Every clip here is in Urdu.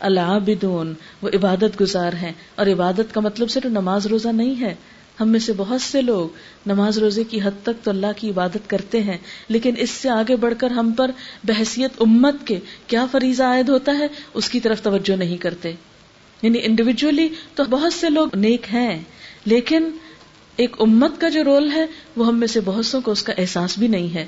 العابدون، وہ عبادت گزار ہیں۔ اور عبادت کا مطلب صرف نماز روزہ نہیں ہے۔ ہم میں سے بہت سے لوگ نماز روزے کی حد تک تو اللہ کی عبادت کرتے ہیں، لیکن اس سے آگے بڑھ کر ہم پر بحثیت امت کے کیا فریضہ عائد ہوتا ہے، اس کی طرف توجہ نہیں کرتے۔ یعنی انڈیویجلی تو بہت سے لوگ نیک ہیں، لیکن ایک امت کا جو رول ہے، وہ ہم میں سے بہت سو کو اس کا احساس بھی نہیں ہے۔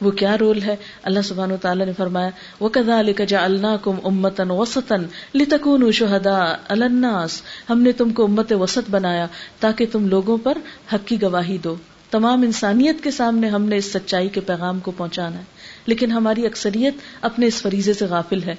وہ کیا رول ہے؟ اللہ سبحان و تعالیٰ نے فرمایا وہ کدا علی جا اللہ کم امتن وسطن لتکون شہدا الناس۔ ہم نے تم کو امت وسط بنایا تاکہ تم لوگوں پر حق کی گواہی دو۔ تمام انسانیت کے سامنے ہم نے اس سچائی کے پیغام کو پہنچانا ہے۔ لیکن ہماری اکثریت اپنے اس فریضے سے غافل ہے۔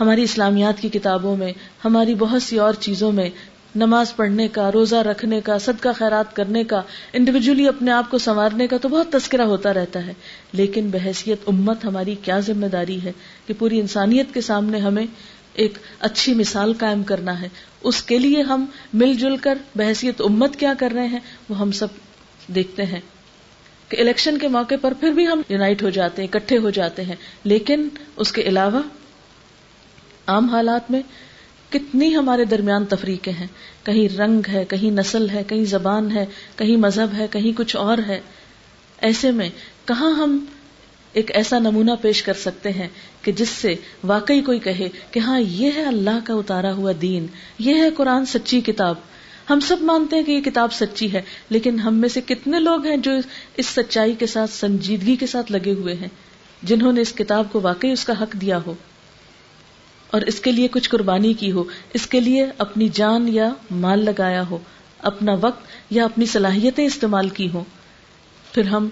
ہماری اسلامیات کی کتابوں میں، ہماری بہت سی اور چیزوں میں نماز پڑھنے کا، روزہ رکھنے کا، صدقہ خیرات کرنے کا انڈیویجلی اپنے آپ کو سنوارنے کا تو بہت تذکرہ ہوتا رہتا ہے۔ لیکن بحثیت امت ہماری کیا ذمہ داری ہے کہ پوری انسانیت کے سامنے ہمیں ایک اچھی مثال قائم کرنا ہے؟ اس کے لیے ہم مل جل کر بحثیت امت کیا کر رہے ہیں؟ وہ ہم سب دیکھتے ہیں کہ الیکشن کے موقع پر پھر بھی ہم یونائٹ ہو جاتے ہیں، اکٹھے ہو جاتے ہیں۔ لیکن اس کے علاوہ عام حالات میں کتنی ہمارے درمیان تفریقیں ہیں۔ کہیں رنگ ہے، کہیں نسل ہے، کہیں زبان ہے، کہیں مذہب ہے، کہیں کچھ اور ہے۔ ایسے میں کہاں ہم ایک ایسا نمونہ پیش کر سکتے ہیں کہ جس سے واقعی کوئی کہے کہ ہاں یہ ہے اللہ کا اتارا ہوا دین، یہ ہے قرآن سچی کتاب۔ ہم سب مانتے ہیں کہ یہ کتاب سچی ہے، لیکن ہم میں سے کتنے لوگ ہیں جو اس سچائی کے ساتھ، سنجیدگی کے ساتھ لگے ہوئے ہیں، جنہوں نے اس کتاب کو واقعی اس کا حق دیا ہو۔ اور اس کے لیے کچھ قربانی کی ہو، اس کے لیے اپنی جان یا مال لگایا ہو، اپنا وقت یا اپنی صلاحیتیں استعمال کی ہوں۔ پھر ہم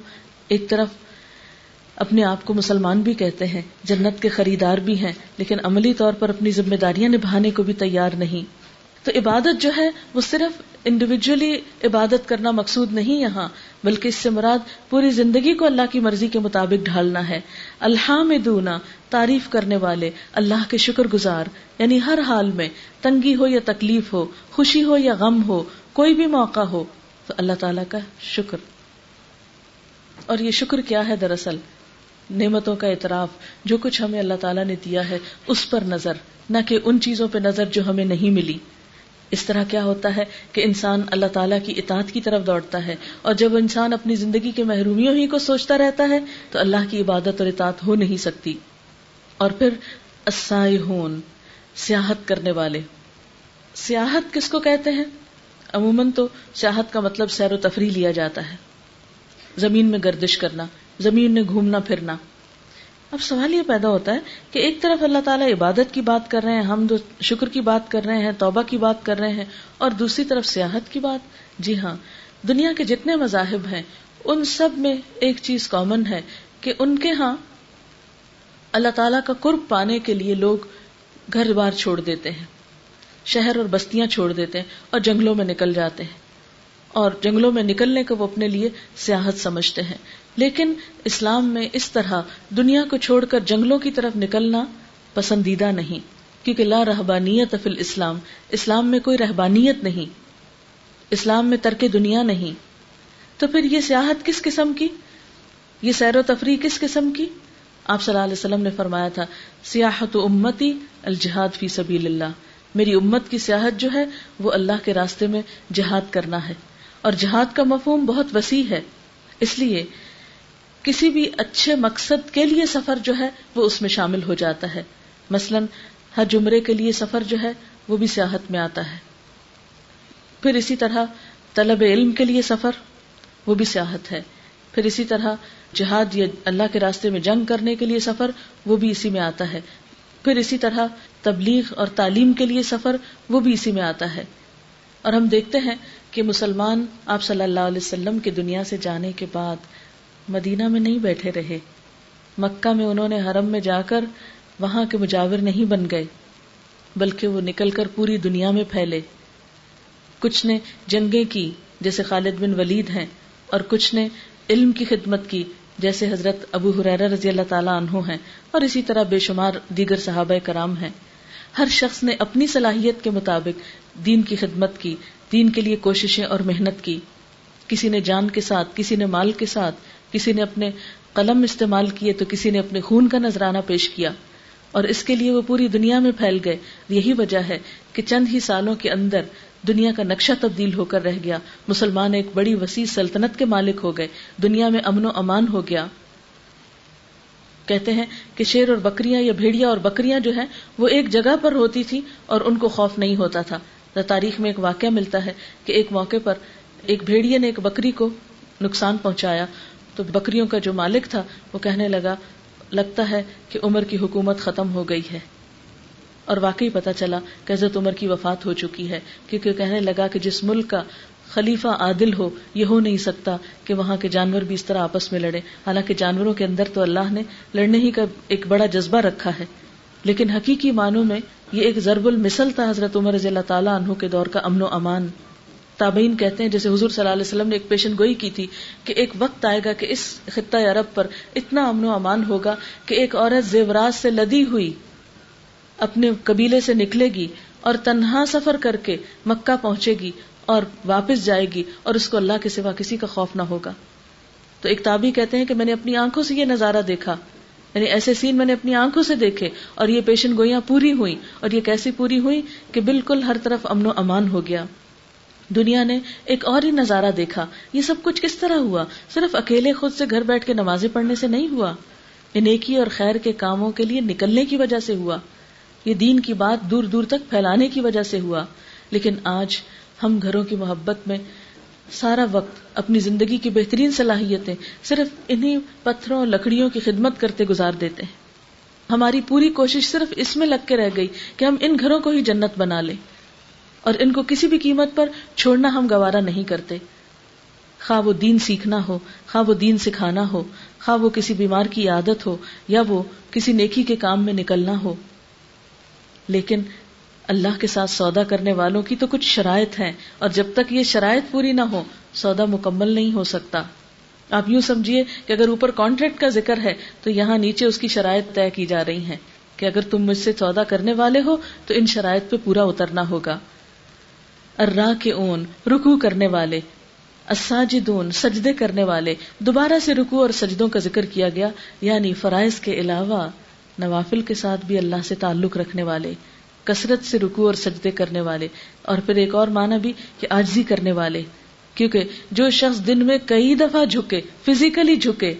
ایک طرف اپنے آپ کو مسلمان بھی کہتے ہیں، جنت کے خریدار بھی ہیں، لیکن عملی طور پر اپنی ذمہ داریاں نبھانے کو بھی تیار نہیں۔ تو عبادت جو ہے، وہ صرف انڈیویجلی عبادت کرنا مقصود نہیں یہاں، بلکہ اس سے مراد پوری زندگی کو اللہ کی مرضی کے مطابق ڈھالنا ہے۔ الحمدونا تعریف کرنے والے اللہ کے شکر گزار یعنی ہر حال میں تنگی ہو یا تکلیف ہو، خوشی ہو یا غم ہو، کوئی بھی موقع ہو، تو اللہ تعالی کا شکر۔ اور یہ شکر کیا ہے دراصل؟ نعمتوں کا اعتراف، جو کچھ ہمیں اللہ تعالیٰ نے دیا ہے، اس پر نظر، نہ کہ ان چیزوں پہ نظر جو ہمیں نہیں ملی۔ اس طرح کیا ہوتا ہے کہ انسان اللہ تعالیٰ کی اطاعت کی طرف دوڑتا ہے، اور جب انسان اپنی زندگی کے محرومیوں ہی کو سوچتا رہتا ہے، تو اللہ کی عبادت اور اطاعت ہو نہیں سکتی۔ اور پھر ہون سیاحت کرنے والے۔ سیاحت کس کو کہتے ہیں؟ عموماً تو سیاحت کا مطلب سیر و تفریح لیا جاتا ہے۔ زمین میں گردش کرنا، زمین میں گھومنا، پھرنا۔ اب سوال یہ پیدا ہوتا ہے کہ ایک طرف اللہ تعالیٰ عبادت کی بات کر رہے ہیں ہم شکر کی بات کر رہے ہیں، توبہ کی بات کر رہے ہیں، اور دوسری طرف سیاحت کی بات۔ جی ہاں دنیا کے جتنے مذاہب ہیں، ان سب میں ایک چیز کامن ہے کہ ان کے ہاں اللہ تعالیٰ کا قرب پانے کے لیے لوگ گھر بار چھوڑ دیتے ہیں۔ شہر اور بستیاں چھوڑ دیتے ہیں اور جنگلوں میں نکل جاتے ہیں۔ اور جنگلوں میں نکلنے کو وہ اپنے لیے سیاحت سمجھتے ہیں۔ لیکن اسلام میں اس طرح دنیا کو چھوڑ کر جنگلوں کی طرف نکلنا پسندیدہ نہیں، کیونکہ لا رہبانیت فی اسلام اسلام میں کوئی رہبانیت نہیں، اسلام میں ترک دنیا نہیں۔ تو پھر یہ سیاحت کس قسم کی؟ یہ سیر و تفریح کس قسم کی؟ آپ صلی اللہ علیہ وسلم نے فرمایا تھا، سیاحت امتی الجہاد فی سبیل اللہ۔ میری امت کی سیاحت جو ہے، وہ اللہ کے راستے میں جہاد کرنا ہے۔ اور جہاد کا مفہوم بہت وسیع ہے۔ اس لیے کسی بھی اچھے مقصد کے لیے سفر جو ہے، وہ اس میں شامل ہو جاتا ہے۔ مثلا ہر جمرے کے لیے سفر جو ہے، وہ بھی سیاحت میں آتا ہے۔ پھر اسی طرح طلب علم کے لیے سفر، وہ بھی سیاحت ہے۔ پھر اسی طرح جہاد یا اللہ کے راستے میں جنگ کرنے کے لیے سفر، وہ بھی اسی میں آتا ہے۔ پھر اسی طرح تبلیغ اور تعلیم کے لیے سفر، وہ بھی اسی میں آتا ہے۔ اور ہم دیکھتے ہیں کہ مسلمان آپ صلی اللہ علیہ وسلم کے دنیا سے جانے کے بعد مدینہ میں نہیں بیٹھے رہے۔ مکہ میں انہوں نے حرم میں جا کر وہاں کے مجاور نہیں بن گئے، بلکہ وہ نکل کر پوری دنیا میں پھیلے۔ کچھ نے جنگیں کی، جیسے خالد بن ولید ہیں، اور کچھ نے علم کی خدمت کی۔ جیسے حضرت ابو حرار رضی اللہ تعالیٰ عنہ ہیں اور اسی طرح بے شمار دیگر صحابہ کرام ہیں۔ ہر شخص نے اپنی صلاحیت کے مطابق دین کی خدمت کی، دین کے لیے کوششیں اور محنت کی۔ کسی نے جان کے ساتھ، کسی نے مال کے ساتھ، کسی نے اپنے قلم استعمال کیے تو کسی نے اپنے خون کا نذرانہ پیش کیا۔ اور اس کے لیے وہ پوری دنیا میں پھیل گئے۔ یہی وجہ ہے کہ چند ہی سالوں کے اندر دنیا کا نقشہ تبدیل ہو کر رہ گیا۔ مسلمان ایک بڑی وسیع سلطنت کے مالک ہو گئے۔ دنیا میں امن و امان ہو گیا۔ کہتے ہیں کہ شیر اور بکریاں یا بھیڑیا اور بکریاں جو ہیں، وہ ایک جگہ پر ہوتی تھی اور ان کو خوف نہیں ہوتا تھا۔ تاریخ میں ایک واقعہ ملتا ہے کہ ایک موقع پر ایک بھیڑیے نے ایک بکری کو نقصان پہنچایا۔ تو بکریوں کا جو مالک تھا، وہ کہنے لگا، لگتا ہے کہ عمر کی حکومت ختم ہو گئی ہے۔ اور واقعی پتا چلا کہ حضرت عمر کی وفات ہو چکی ہے، کیونکہ کہنے لگا کہ جس ملک کا خلیفہ عادل ہو، یہ ہو نہیں سکتا کہ وہاں کے جانور بھی اس طرح آپس میں لڑے حالانکہ جانوروں کے اندر تو اللہ نے لڑنے ہی کا ایک بڑا جذبہ رکھا ہے۔ لیکن حقیقی معنوں میں یہ ایک ضرب المثل تھا حضرت عمر رضی اللہ تعالیٰ عنہ کے دور کا امن و امان۔ تابعین کہتے ہیں، جیسے حضور صلی اللہ علیہ وسلم نے ایک پیشن گوئی کی تھی کہ ایک وقت آئے گا کہ اس خطۂ عرب پر اتنا امن و امان ہوگا کہ ایک عورت زیورات سے لدی ہوئی اپنے قبیلے سے نکلے گی اور تنہا سفر کر کے مکہ پہنچے گی اور واپس جائے گی اور اس کو اللہ کے سوا کسی کا خوف نہ ہوگا۔ تو ایک تابی کہتے ہیں کہ میں نے اپنی آنکھوں سے یہ نظارہ دیکھا۔ یعنی ایسے سین میں نے اپنی آنکھوں سے دیکھے اور یہ پیشن گوئیاں پوری ہوئی اور یہ کیسی پوری ہوئی کہ بالکل ہر طرف امن و امان ہو گیا۔ دنیا نے ایک اور ہی نظارہ دیکھا۔ یہ سب کچھ کس طرح ہوا؟ صرف اکیلے خود سے گھر بیٹھ کے نمازیں پڑھنے سے نہیں ہوا۔ یہ نیکی اور خیر کے کاموں کے لیے نکلنے کی وجہ سے ہوا۔ یہ دین کی بات دور دور تک پھیلانے کی وجہ سے ہوا۔ لیکن آج ہم گھروں کی محبت میں سارا وقت اپنی زندگی کی بہترین صلاحیتیں صرف انہی پتھروں لکڑیوں کی خدمت کرتے گزار دیتے ہیں۔ ہماری پوری کوشش صرف اس میں لگ کے رہ گئی کہ ہم ان گھروں کو ہی جنت بنا لیں۔ اور ان کو کسی بھی قیمت پر چھوڑنا ہم گوارا نہیں کرتے۔ خواہ وہ دین سیکھنا ہو، خواہ وہ دین سکھانا ہو، خواہ وہ کسی بیمار کی عادت ہو یا وہ کسی نیکی کے کام میں نکلنا ہو۔ لیکن اللہ کے ساتھ سودا کرنے والوں کی تو کچھ شرائط ہیں اور جب تک یہ شرائط پوری نہ ہو سودا مکمل نہیں ہو سکتا۔ آپ یوں سمجھیے کہ اگر اوپر کانٹریکٹ کا ذکر ہے تو یہاں نیچے اس کی شرائط طے کی جا رہی ہیں کہ اگر تم مجھ سے سودا کرنے والے ہو تو ان شرائط پہ پورا اترنا ہوگا۔ ارا کے اون رکو کرنے والے۔ اساجدون سجدے کرنے والے۔ دوبارہ سے رکو اور سجدوں کا ذکر کیا گیا یعنی فرائض کے علاوہ نوافل کے ساتھ بھی اللہ سے تعلق رکھنے والے، کثرت سے رکو اور سجدے کرنے والے، اور پھر ایک اور معنی بھی کہ آجزی کرنے والے۔ کیونکہ جو شخص دن میں کئی دفعہ جھکے فزیکلی جھکے،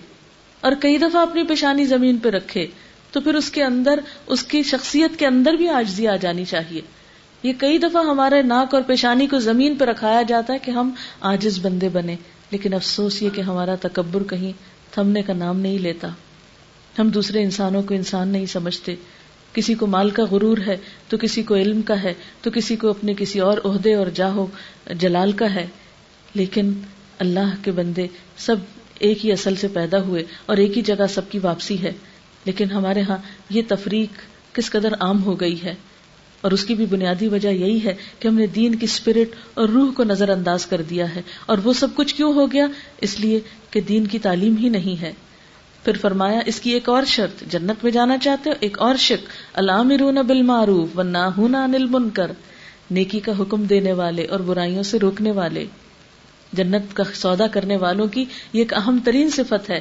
اور کئی دفعہ اپنی پیشانی زمین پہ رکھے، تو پھر اس کے اندر، اس کی شخصیت کے اندر بھی آجزی آ جانی چاہیے۔ یہ کئی دفعہ ہمارے ناک اور پیشانی کو زمین پہ رکھایا جاتا ہے کہ ہم آجز بندے بنے لیکن افسوس یہ کہ ہمارا تکبر کہیں تھمنے کا نام نہیں لیتا۔ ہم دوسرے انسانوں کو انسان نہیں سمجھتے۔ کسی کو مال کا غرور ہے تو کسی کو علم کا ہے، تو کسی کو اپنے کسی اور عہدے اور جاہو جلال کا ہے۔ لیکن اللہ کے بندے سب ایک ہی اصل سے پیدا ہوئے اور ایک ہی جگہ سب کی واپسی ہے۔ لیکن ہمارے ہاں یہ تفریق کس قدر عام ہو گئی ہے۔ اور اس کی بھی بنیادی وجہ یہی ہے کہ ہم نے دین کی اسپرٹ اور روح کو نظر انداز کر دیا ہے۔ اور وہ سب کچھ کیوں ہو گیا؟ اس لیے کہ دین کی تعلیم ہی نہیں ہے۔ پھر فرمایا، اس کی ایک اور شرط، جنت میں جانا چاہتے ہو، ایک اور شک، الامرون بالمعروف والناہون عن المنکر، نیکی کا حکم دینے والے اور برائیوں سے روکنے والے۔ جنت کا سودا کرنے والوں کی یہ ایک اہم ترین صفت ہے۔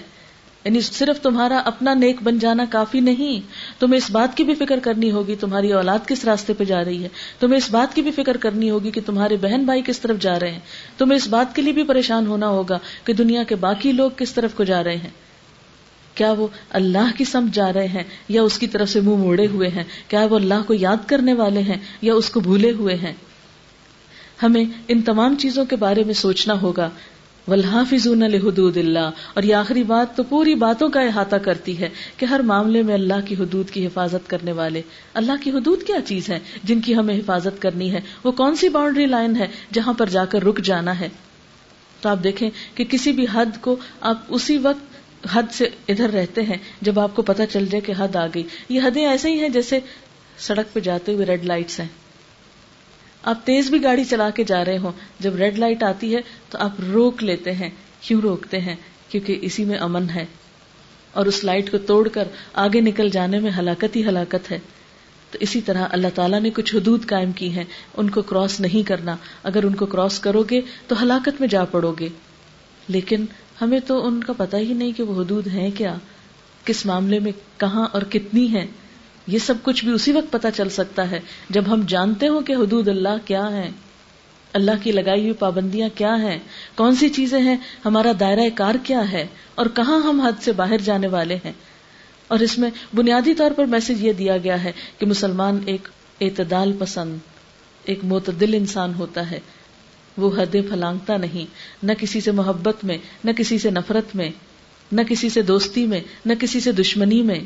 یعنی صرف تمہارا اپنا نیک بن جانا کافی نہیں، تمہیں اس بات کی بھی فکر کرنی ہوگی، تمہاری اولاد کس راستے پہ جا رہی ہے، تمہیں اس بات کی بھی فکر کرنی ہوگی کہ تمہارے بہن بھائی کس طرف جا رہے ہیں، تمہیں اس بات کے لیے بھی پریشان ہونا ہوگا کہ دنیا کے باقی لوگ کس طرف کو جا رہے ہیں۔ کیا وہ اللہ کی سمجھ جا رہے ہیں یا اس کی طرف سے منہ مو موڑے ہوئے ہیں؟ کیا وہ اللہ کو یاد کرنے والے ہیں یا اس کو بھولے ہوئے ہیں؟ ہمیں ان تمام چیزوں کے بارے میں سوچنا ہوگا۔ ولحافظون لحدود اللہ اور یہ آخری بات تو پوری باتوں کا احاطہ کرتی ہے کہ ہر معاملے میں اللہ کی حدود کی حفاظت کرنے والے۔ اللہ کی حدود کیا چیز ہے جن کی ہمیں حفاظت کرنی ہے؟ وہ کون سی باؤنڈری لائن ہے جہاں پر جا کر رک جانا ہے؟ تو آپ دیکھیں کہ کسی بھی حد کو آپ اسی وقت حد سے ادھر رہتے ہیں جب آپ کو پتا چل جائے کہ حد آ گئی یہ حدیں ایسے ہی ہیں جیسے سڑک پہ جاتے ہوئے ریڈ لائٹس ہیں۔ آپ تیز بھی گاڑی چلا کے جا رہے ہوں۔ جب ریڈ لائٹ آتی ہے تو آپ روک لیتے ہیں۔ کیوں روکتے ہیں؟ کیونکہ اسی میں امن ہے۔ اور اس لائٹ کو توڑ کر آگے نکل جانے میں ہلاکت ہی ہلاکت ہے۔ تو اسی طرح اللہ تعالیٰ نے کچھ حدود قائم کی ہیں۔ ان کو کراس نہیں کرنا۔ اگر ان کو کراس کرو گے تو ہلاکت میں جا پڑو گے۔ لیکن ہمیں تو ان کا پتہ ہی نہیں کہ وہ حدود ہیں کیا، کس معاملے میں کہاں اور کتنی ہے یہ سب کچھ بھی اسی وقت پتا چل سکتا ہے جب ہم جانتے ہوں کہ حدود اللہ کیا ہے اللہ کی لگائی ہوئی پابندیاں کیا ہیں؟ کون سی چیزیں ہیں؟ ہمارا دائرہ کار کیا ہے؟ اور کہاں ہم حد سے باہر جانے والے ہیں؟ اور اس میں بنیادی طور پر میسج یہ دیا گیا ہے کہ مسلمان ایک اعتدال پسند، ایک معتدل انسان ہوتا ہے۔ وہ حدیں پھلانگتا نہیں، نہ کسی سے محبت میں، نہ کسی سے نفرت میں، نہ کسی سے دوستی میں، نہ کسی سے دشمنی میں۔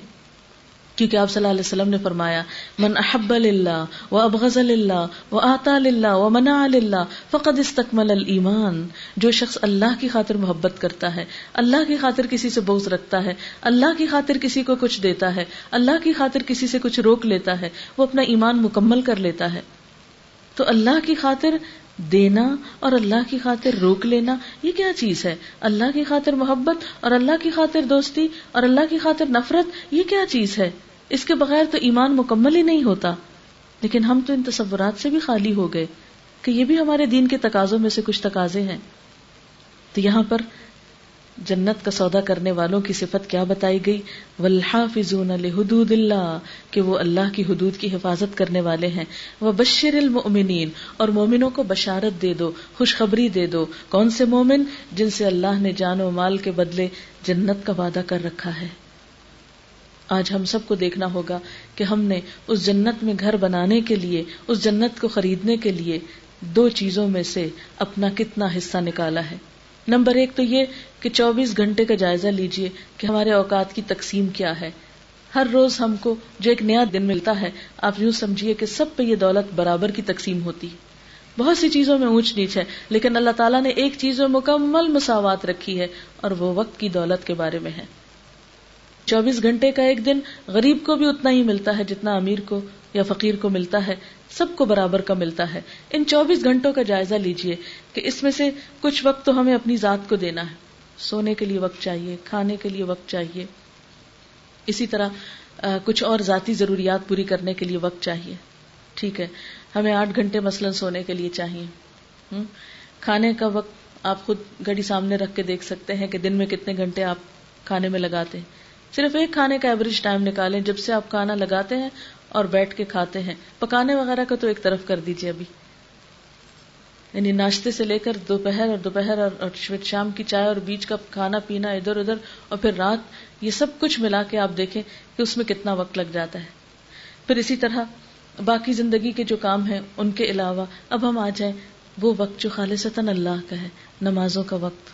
کیونکہ آپ صلی اللہ علیہ وسلم نے فرمایا، من احب اللہ و ابغض اللہ و آتا اللہ و منا اللہ فقد استقمل المان جو شخص اللہ کی خاطر محبت کرتا ہے، اللہ کی خاطر کسی سے بوز رکھتا ہے، اللہ کی خاطر کسی کو کچھ دیتا ہے، اللہ کی خاطر کسی سے کچھ روک لیتا ہے، وہ اپنا ایمان مکمل کر لیتا ہے۔ تو اللہ کی خاطر دینا اور اللہ کی خاطر روک لینا، یہ کیا چیز ہے؟ اللہ کی خاطر محبت اور اللہ کی خاطر دوستی اور اللہ کی خاطر نفرت، یہ کیا چیز ہے؟ اس کے بغیر تو ایمان مکمل ہی نہیں ہوتا۔ لیکن ہم تو ان تصورات سے بھی خالی ہو گئے کہ یہ بھی ہمارے دین کے تقاضوں میں سے کچھ تقاضے ہیں۔ تو یہاں پر جنت کا سودا کرنے والوں کی صفت کیا بتائی گئی؟ والحافظون لحدود اللہ، کہ وہ اللہ کی حدود کی حفاظت کرنے والے ہیں۔ وہ بشر المؤمنین اور مومنوں کو بشارت دے دو، خوشخبری دے دو۔ کون سے مومن؟ جن سے اللہ نے جان و مال کے بدلے جنت کا وعدہ کر رکھا ہے۔ آج ہم سب کو دیکھنا ہوگا کہ ہم نے اس جنت میں گھر بنانے کے لیے، اس جنت کو خریدنے کے لیے دو چیزوں میں سے اپنا کتنا حصہ نکالا ہے۔ نمبر ایک تو یہ کہ چوبیس گھنٹے کا جائزہ لیجیے کہ ہمارے اوقات کی تقسیم کیا ہے۔ ہر روز ہم کو جو ایک نیا دن ملتا ہے، آپ یوں سمجھیے کہ سب پہ یہ دولت برابر کی تقسیم ہوتی۔ بہت سی چیزوں میں اونچ نیچ ہے، لیکن اللہ تعالیٰ نے ایک چیز میں مکمل مساوات رکھی ہے اور وہ وقت کی دولت کے بارے میں ہے۔ چوبیس گھنٹے کا ایک دن غریب کو بھی اتنا ہی ملتا ہے جتنا امیر کو یا فقیر کو ملتا ہے سب کو برابر کا ملتا ہے۔ ان چوبیس گھنٹوں کا جائزہ لیجیے کہ اس میں سے کچھ وقت تو ہمیں اپنی ذات کو دینا ہے۔ سونے کے لیے وقت چاہیے، کھانے کے لیے وقت چاہیے۔ اسی طرح کچھ اور ذاتی ضروریات پوری کرنے کے لیے وقت چاہیے۔ ٹھیک ہے، ہمیں آٹھ گھنٹے مثلا سونے کے لیے چاہیے۔ کھانے کا وقت آپ خود گھڑی سامنے رکھ کے دیکھ سکتے ہیں کہ دن میں کتنے گھنٹے آپ کھانے میں لگاتے ہیں۔ صرف ایک کھانے کا ایوریج ٹائم نکالیں، جب سے آپ کھانا لگاتے ہیں اور بیٹھ کے کھاتے ہیں۔ پکانے وغیرہ کا تو ایک طرف کر دیجیے ابھی۔ یعنی ناشتے سے لے کر دوپہر اور دوپہر اور شام کی چائے اور بیچ کا کھانا پینا ادھر ادھر اور پھر رات، یہ سب کچھ ملا کے آپ دیکھیں کہ اس میں کتنا وقت لگ جاتا ہے۔ پھر اسی طرح باقی زندگی کے جو کام ہیں، ان کے علاوہ اب ہم آ جائیں، وہ وقت جو خالصتاً اللہ کا ہے، نمازوں کا وقت۔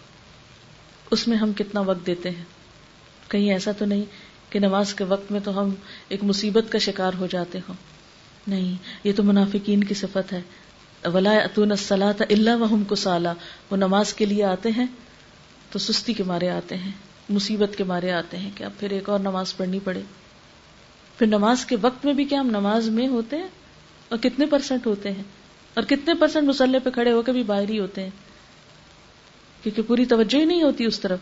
اس میں ہم کتنا وقت دیتے ہیں؟ کہیں ایسا تو نہیں کہ نماز کے وقت میں تو ہم ایک مصیبت کا شکار ہو جاتے ہوں۔ نہیں، یہ تو منافقین کی صفت ہے۔ ولا اتون سلاۃ اللہ وحم کو سالا وہ نماز کے لیے آتے ہیں تو سستی کے مارے آتے ہیں، مصیبت کے مارے آتے ہیں کہ اب پھر ایک اور نماز پڑھنی پڑے۔ پھر نماز کے وقت میں بھی کیا ہم نماز میں ہوتے ہیں؟ اور کتنے پرسنٹ ہوتے ہیں؟ اور کتنے پرسنٹ مسلح پہ کھڑے ہو کے بھی باہر ہی ہوتے ہیں؟ کیونکہ پوری توجہ ہی نہیں ہوتی اس طرف۔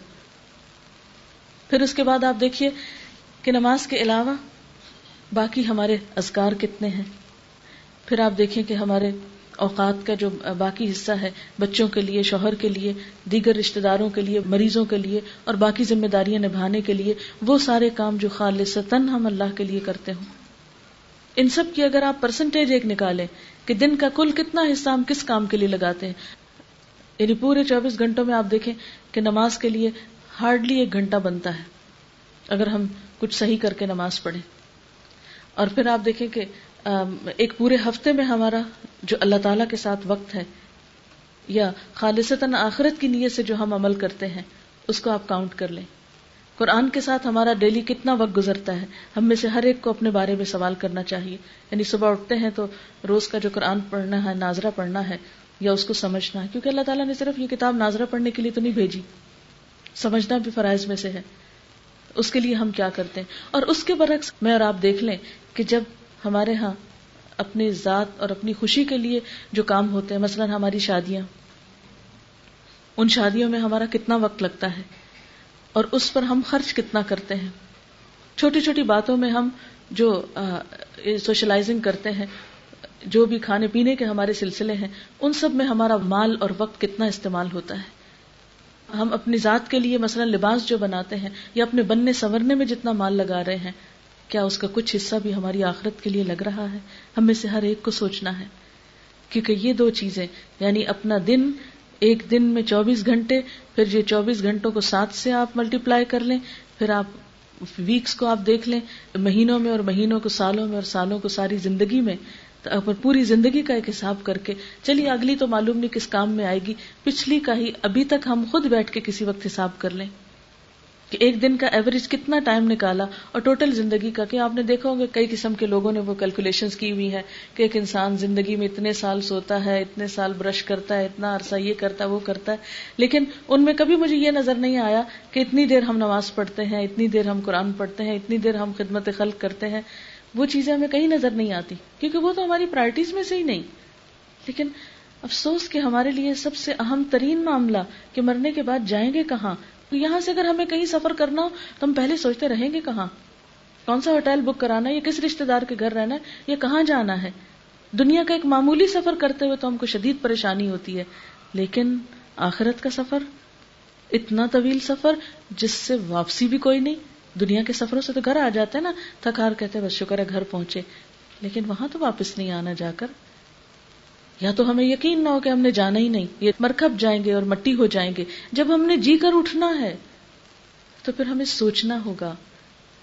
پھر اس کے بعد آپ دیکھیے کہ نماز کے علاوہ باقی ہمارے ازکار کتنے ہیں؟ پھر آپ دیکھیں کہ ہمارے اوقات کا جو باقی حصہ ہے، بچوں کے لیے، شوہر کے لیے، دیگر رشتے داروں کے لیے، مریضوں کے لیے اور باقی ذمہ داریاں نبھانے کے لیے، وہ سارے کام جو خالصتاً ہم اللہ کے لیے کرتے ہوں۔ ان سب کی اگر آپ پرسنٹیج ایک نکالیں کہ دن کا کل کتنا حصہ ہم کس کام کے لیے لگاتے ہیں یعنی پورے چوبیس گھنٹوں میں آپ دیکھیں کہ نماز کے لیے ہارڈلی ایک گھنٹہ بنتا ہے۔ اگر ہم کچھ صحیح کر کے نماز پڑھیں اور پھر آپ دیکھیں کہ ایک پورے ہفتے میں ہمارا جو اللہ تعالی کے ساتھ وقت ہے، یا خالصتاً آخرت کی نیت سے جو ہم عمل کرتے ہیں، اس کو آپ کاؤنٹ کر لیں۔ قرآن کے ساتھ ہمارا ڈیلی کتنا وقت گزرتا ہے، ہم میں سے ہر ایک کو اپنے بارے میں سوال کرنا چاہیے۔ یعنی صبح اٹھتے ہیں تو روز کا جو قرآن پڑھنا ہے، ناظرہ پڑھنا ہے، یا اس کو سمجھنا ہے۔ کیونکہ اللہ تعالیٰ نے صرف یہ کتاب ناظرہ پڑھنے کے لیے تو نہیں بھیجی، سمجھنا بھی فرائض میں سے ہے۔ اس کے لیے ہم کیا کرتے ہیں؟ اور اس کے برعکس میں اور آپ دیکھ لیں کہ جب ہمارے ہاں اپنی ذات اور اپنی خوشی کے لیے جو کام ہوتے ہیں، مثلا ہماری شادیاں، ان شادیوں میں ہمارا کتنا وقت لگتا ہے اور اس پر ہم خرچ کتنا کرتے ہیں؟ چھوٹی چھوٹی باتوں میں ہم جو سوشلائزنگ کرتے ہیں، جو بھی کھانے پینے کے ہمارے سلسلے ہیں، ان سب میں ہمارا مال اور وقت کتنا استعمال ہوتا ہے؟ ہم اپنی ذات کے لیے مثلا لباس جو بناتے ہیں یا اپنے بننے سنورنے میں جتنا مال لگا رہے ہیں، کیا اس کا کچھ حصہ بھی ہماری آخرت کے لیے لگ رہا ہے؟ ہم میں سے ہر ایک کو سوچنا ہے۔ کیونکہ یہ دو چیزیں یعنی اپنا دن، ایک دن میں چوبیس گھنٹے، پھر یہ چوبیس گھنٹوں کو سات سے آپ ملٹی پلائی کر لیں، پھر آپ ویکس کو آپ دیکھ لیں، مہینوں میں اور مہینوں کو سالوں میں اور سالوں کو ساری زندگی میں۔ تو پوری زندگی کا ایک حساب کر کے چلیے اگلی تو معلوم نہیں کس کام میں آئے گی، پچھلی کا ہی ابھی تک ہم خود بیٹھ کے کسی وقت حساب کر لیں۔ کہ ایک دن کا ایوریج کتنا ٹائم نکالا اور ٹوٹل زندگی کا، کہ آپ نے دیکھا ہوگا کئی قسم کے لوگوں نے وہ کیلکولیشن کی ہوئی ہے کہ ایک انسان زندگی میں اتنے سال سوتا ہے، اتنے سال برش کرتا ہے، اتنا عرصہ یہ کرتا ہے، وہ کرتا ہے۔ لیکن ان میں کبھی مجھے یہ نظر نہیں آیا کہ اتنی دیر ہم نماز پڑھتے ہیں، اتنی دیر ہم قرآن پڑھتے ہیں، اتنی دیر ہم خدمت خلق کرتے ہیں۔ وہ چیزیں ہمیں کہیں نظر نہیں آتی، کیونکہ وہ تو ہماری پرائرٹیز میں سے ہی نہیں۔ لیکن افسوس کہ ہمارے لیے سب سے اہم ترین معاملہ کہ مرنے کے بعد جائیں گے کہاں؟ یہاں سے اگر ہمیں کہیں سفر کرنا ہو، تو ہم پہلے سوچتے رہیں گے کہاں؟ کون سا ہوٹل بک کرانا ہے؟ یا کس رشتے دار کے گھر رہنا ہے؟ یا کہاں جانا ہے؟ دنیا کا ایک معمولی سفر کرتے ہوئے تو ہم کو شدید پریشانی ہوتی ہے۔ لیکن آخرت کا سفر، اتنا طویل سفر جس سے واپسی بھی کوئی نہیں۔ دنیا کے سفروں سے تو گھر آ جاتے ہیں نا، تھکار کہتے بس شکر ہے گھر پہنچے۔ لیکن وہاں تو واپس نہیں آنا جا کر۔ یا تو ہمیں یقین نہ ہو کہ ہم نے جانا ہی نہیں، یہ مرکب جائیں گے اور مٹی ہو جائیں گے۔ جب ہم نے جی کر اٹھنا ہے، تو پھر ہمیں سوچنا ہوگا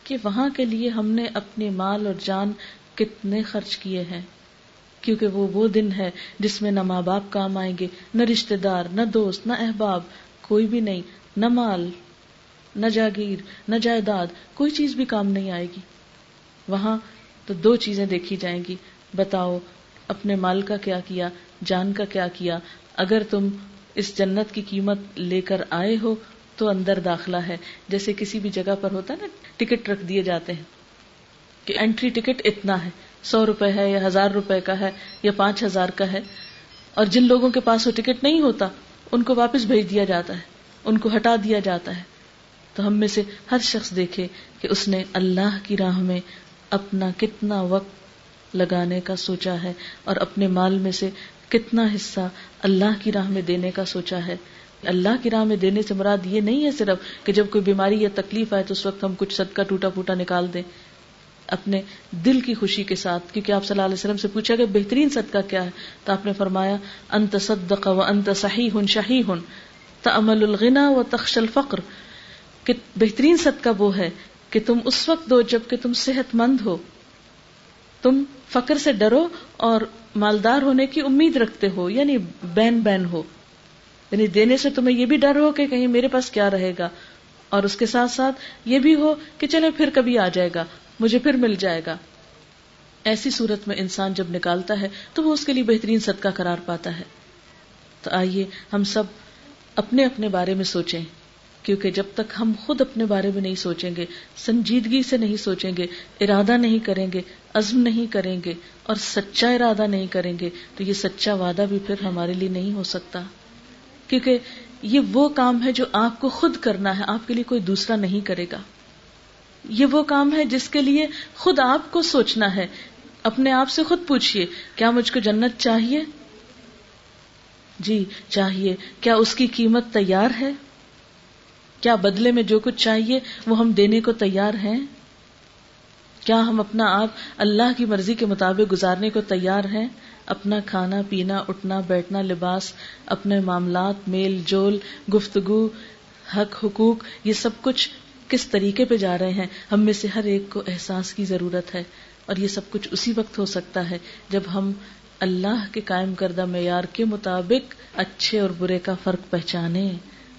کہ وہاں کے لیے ہم نے اپنے مال اور جان کتنے خرچ کیے ہیں۔ کیونکہ وہ وہ دن ہے جس میں نہ ماں باپ کام آئیں گے، نہ رشتے دار، نہ دوست، نہ احباب، کوئی بھی نہیں، نہ مال۔ نہ جاگیر، نہ جائیداد، کوئی چیز بھی کام نہیں آئے گی۔ وہاں تو دو چیزیں دیکھی جائیں گی۔ بتاؤ، اپنے مال کا کیا کیا، جان کا کیا کیا۔ اگر تم اس جنت کی قیمت لے کر آئے ہو تو اندر داخلہ ہے۔ جیسے کسی بھی جگہ پر ہوتا ہے نا، ٹکٹ رکھ دیے جاتے ہیں۔ کہ انٹری ٹکٹ اتنا ہے۔ سو روپے ہے یا ہزار روپے کا ہے یا پانچ ہزار کا ہے۔ اور جن لوگوں کے پاس وہ ٹکٹ نہیں ہوتا، ان کو واپس بھیج دیا جاتا ہے۔ ان کو ہٹا دیا جاتا ہے۔ تو ہم میں سے ہر شخص دیکھے کہ اس نے اللہ کی راہ میں اپنا کتنا وقت لگانے کا سوچا ہے اور اپنے مال میں سے کتنا حصہ اللہ کی راہ میں دینے کا سوچا ہے۔ اللہ کی راہ میں دینے سے مراد یہ نہیں ہے صرف کہ جب کوئی بیماری یا تکلیف آئے تو اس وقت ہم کچھ صدقہ ٹوٹا پوٹا نکال دیں۔ اپنے دل کی خوشی کے ساتھ، کیونکہ آپ صلی اللہ علیہ وسلم سے پوچھا کہ بہترین صدقہ کیا ہے؟ تو آپ نے فرمایا، انت صدق و انت صحیح ہن شہی ہن تعمل الغنا و تخش الفقر. کہ بہترین صدقہ وہ ہے کہ تم اس وقت دو جبکہ تم صحت مند ہو۔ تم فقر سے ڈرو اور مالدار ہونے کی امید رکھتے ہو یعنی بین بین ہو۔ یعنی دینے سے تمہیں یہ بھی ڈر ہو کہ کہیں میرے پاس کیا رہے گا۔ اور اس کے ساتھ ساتھ یہ بھی ہو کہ چلے پھر کبھی آ جائے گا، مجھے پھر مل جائے گا۔ ایسی صورت میں انسان جب نکالتا ہے تو وہ اس کے لیے بہترین صدقہ قرار پاتا ہے۔ تو آئیے ہم سب اپنے اپنے بارے میں سوچیں۔ کیونکہ جب تک ہم خود اپنے بارے میں نہیں سوچیں گے، سنجیدگی سے نہیں سوچیں گے، ارادہ نہیں کریں گے، عزم نہیں کریں گے اور سچا ارادہ نہیں کریں گے، تو یہ سچا وعدہ بھی پھر ہمارے لیے نہیں ہو سکتا۔ کیونکہ یہ وہ کام ہے جو آپ کو خود کرنا ہے، آپ کے لیے کوئی دوسرا نہیں کرے گا۔ یہ وہ کام ہے جس کے لیے خود آپ کو سوچنا ہے۔ اپنے آپ سے خود پوچھئے، کیا مجھ کو جنت چاہیے؟ جی چاہیے۔ کیا اس کی قیمت تیار ہے؟ کیا بدلے میں جو کچھ چاہیے وہ ہم دینے کو تیار ہیں؟ کیا ہم اپنا آپ اللہ کی مرضی کے مطابق گزارنے کو تیار ہیں؟ اپنا کھانا پینا، اٹھنا، بیٹھنا، لباس، اپنے معاملات، میل، جول، گفتگو، حق، حقوق، یہ سب کچھ کس طریقے پہ جا رہے ہیں؟ ہم میں سے ہر ایک کو احساس کی ضرورت ہے اور یہ سب کچھ اسی وقت ہو سکتا ہے جب ہم اللہ کے قائم کردہ معیار کے مطابق اچھے اور برے کا فرق پہچانے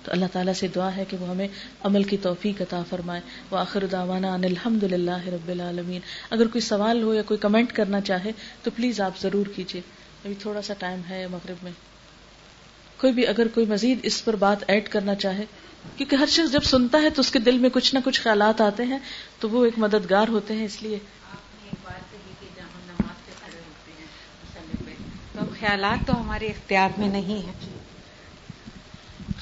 تو اللہ تعالیٰ سے دعا ہے کہ وہ ہمیں عمل کی توفیق عطا فرمائے۔ وہ آخر داوانا ان الحمد للہ رب العالمین۔ اگر کوئی سوال ہو یا کوئی کمنٹ کرنا چاہے تو پلیز آپ ضرور کیجیے۔ ابھی تھوڑا سا ٹائم ہے مغرب میں۔ کوئی بھی اگر کوئی مزید اس پر بات ایڈ کرنا چاہے، کیونکہ ہر شخص جب سنتا ہے تو اس کے دل میں کچھ نہ کچھ خیالات آتے ہیں، تو وہ ایک مددگار ہوتے ہیں اس لیے۔ خیالات تو ہمارے اختیار میں نہیں ہیں۔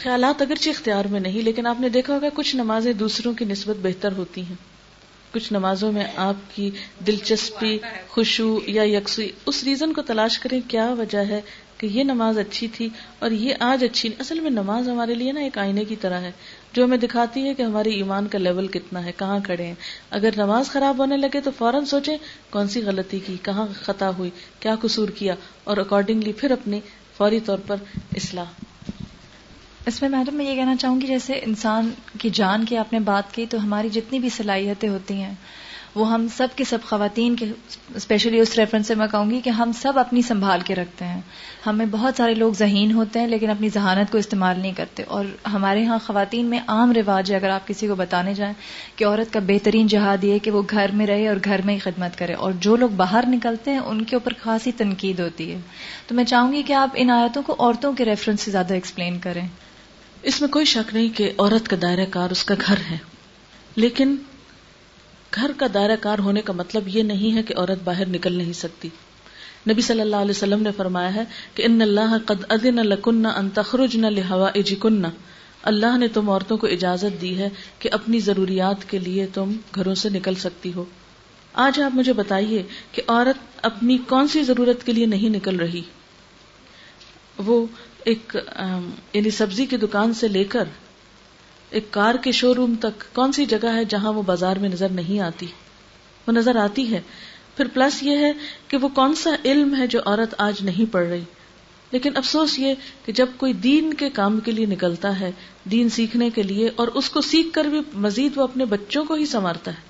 خیالات اگرچہ اختیار میں نہیں، لیکن آپ نے دیکھا ہوگا کچھ نمازیں دوسروں کی نسبت بہتر ہوتی ہیں۔ کچھ نمازوں میں آپ کی دلچسپی خوشو یا یکسوئی، اس ریزن کو تلاش کریں کیا وجہ ہے کہ یہ نماز اچھی تھی اور یہ آج اچھی نہیں۔ اصل میں نماز ہمارے لیے نا ایک آئینے کی طرح ہے۔ جو ہمیں دکھاتی ہے کہ ہمارے ایمان کا لیول کتنا ہے، کہاں کھڑے ہیں۔ اگر نماز خراب ہونے لگے تو فوراً سوچیں کون سی غلطی کی، کہاں خطا ہوئی، کیا قصور کیا اور اکارڈنگلی پھر اپنی فوری طور پر اصلاح۔ اس میں میڈم میں یہ کہنا چاہوں گی جیسے انسان کی جان کی آپ نے بات کی تو ہماری جتنی بھی صلاحیتیں ہوتی ہیں، وہ ہم سب کے سب خواتین کے اسپیشلی اس ریفرنس سے میں کہوں گی کہ ہم سب اپنی سنبھال کے رکھتے ہیں۔ ہمیں بہت سارے لوگ ذہین ہوتے ہیں لیکن اپنی ذہانت کو استعمال نہیں کرتے۔ اور ہمارے ہاں خواتین میں عام رواج ہے اگر آپ کسی کو بتانے جائیں کہ عورت کا بہترین جہاد یہ کہ وہ گھر میں رہے اور گھر میں ہی خدمت کرے۔ اور جو لوگ باہر نکلتے ہیں ان کے اوپر خاصی تنقید ہوتی ہے۔ تو میں چاہوں گی کہ آپ ان آیتوں کو عورتوں کے ریفرنس سے زیادہ ایکسپلین کریں۔ اس میں کوئی شک نہیں کہ عورت کا دائرہ کار اس کا گھر ہے۔ لیکن گھر کا دائرہ کار ہونے کا مطلب یہ نہیں ہے کہ عورت باہر نکل نہیں سکتی۔ نبی صلی اللہ علیہ وسلم نے فرمایا ہے کہ ان اللہ قد اذن لکن ان تخرجن لهوائجکن اللہ نے تم عورتوں کو اجازت دی ہے کہ اپنی ضروریات کے لیے تم گھروں سے نکل سکتی ہو۔ آج آپ مجھے بتائیے کہ عورت اپنی کون سی ضرورت کے لیے نہیں نکل رہی؟ وہ ایک یعنی سبزی کی دکان سے لے کر ایک کار کے شو روم تک، کون سی جگہ ہے جہاں وہ بازار میں نظر نہیں آتی؟ وہ نظر آتی ہے۔ پھر پلس یہ ہے کہ وہ کون سا علم ہے جو عورت آج نہیں پڑھ رہی؟ لیکن افسوس یہ کہ جب کوئی دین کے کام کے لیے نکلتا ہے، دین سیکھنے کے لیے، اور اس کو سیکھ کر بھی مزید وہ اپنے بچوں کو ہی سنوارتا ہے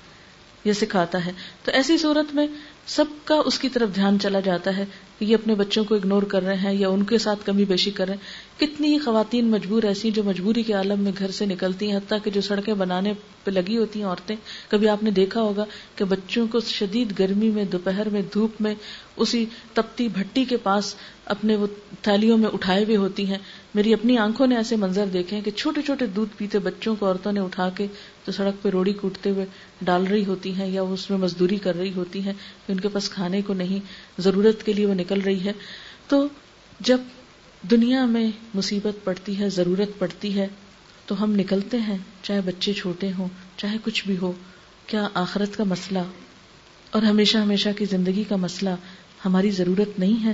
یا سکھاتا ہے، تو ایسی صورت میں سب کا اس کی طرف دھیان چلا جاتا ہے۔ کہ یہ اپنے بچوں کو اگنور کر رہے ہیں یا ان کے ساتھ کمی بیشی کر رہے ہیں۔ کتنی ہی خواتین مجبور ایسی جو مجبوری کے عالم میں گھر سے نکلتی ہیں، حتیٰ کہ جو سڑکیں بنانے پہ لگی ہوتی ہیں عورتیں۔ کبھی آپ نے دیکھا ہوگا کہ بچوں کو شدید گرمی میں، دوپہر میں، دھوپ میں، اسی تپتی بھٹی کے پاس اپنے وہ تھیلیوں میں اٹھائے ہوئے ہوتی ہیں۔ میری اپنی آنکھوں نے ایسے منظر دیکھے کہ چھوٹے چھوٹے دودھ پیتے بچوں کو عورتوں نے اٹھا کے تو سڑک پہ روڑی کوٹتے ہوئے ڈال رہی ہوتی ہیں یا اس میں مزدوری کر رہی ہوتی ہیں ان کے پاس کھانے کو نہیں، ضرورت کے لیے وہ نکل رہی ہے تو جب دنیا میں مصیبت پڑتی ہے، ضرورت پڑتی ہے، تو ہم نکلتے ہیں، چاہے بچے چھوٹے ہوں، چاہے کچھ بھی ہو، کیا آخرت کا مسئلہ اور ہمیشہ ہمیشہ کی زندگی کا مسئلہ ہماری ضرورت نہیں ہے؟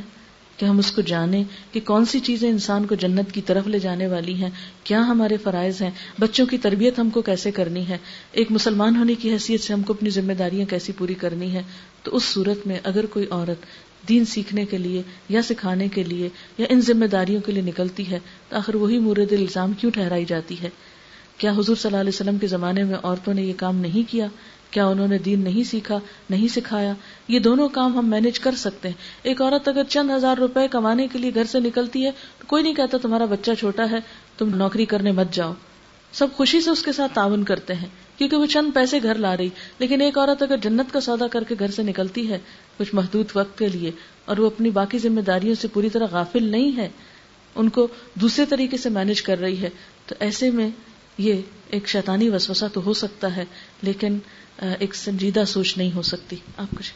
کہ ہم اس کو جانیں کہ کون سی چیزیں انسان کو جنت کی طرف لے جانے والی ہیں، کیا ہمارے فرائض ہیں، بچوں کی تربیت ہم کو کیسے کرنی ہے، ایک مسلمان ہونے کی حیثیت سے ہم کو اپنی ذمہ داریاں کیسی پوری کرنی ہے تو اس صورت میں اگر کوئی عورت دین سیکھنے کے لیے یا سکھانے کے لیے یا ان ذمہ داریوں کے لیے نکلتی ہے، تو آخر وہی مورد الزام کیوں ٹھہرائی جاتی ہے؟ کیا حضور صلی اللہ علیہ وسلم کے زمانے میں عورتوں نے یہ کام نہیں کیا؟ کیا انہوں نے دین نہیں سیکھا، نہیں سکھایا؟ یہ دونوں کام ہم مینج کر سکتے ہیں۔ ایک عورت اگر چند ہزار روپے کمانے کے لیے گھر سے نکلتی ہے، تو کوئی نہیں کہتا تمہارا بچہ چھوٹا ہے، تم نوکری کرنے مت جاؤ۔ سب خوشی سے اس کے ساتھ تعاون کرتے ہیں، کیونکہ وہ چند پیسے گھر لا رہی۔ لیکن ایک عورت اگر جنت کا سودا کر کے گھر سے نکلتی ہے، کچھ محدود وقت کے لیے، اور وہ اپنی باقی ذمہ داریوں سے پوری طرح غافل نہیں ہے، ان کو دوسرے طریقے سے مینج کر رہی ہے، تو ایسے میں یہ ایک شیطانی وسوسہ تو ہو سکتا ہے، لیکن ایک سنجیدہ سوچ نہیں ہو سکتی۔ آپ کچھ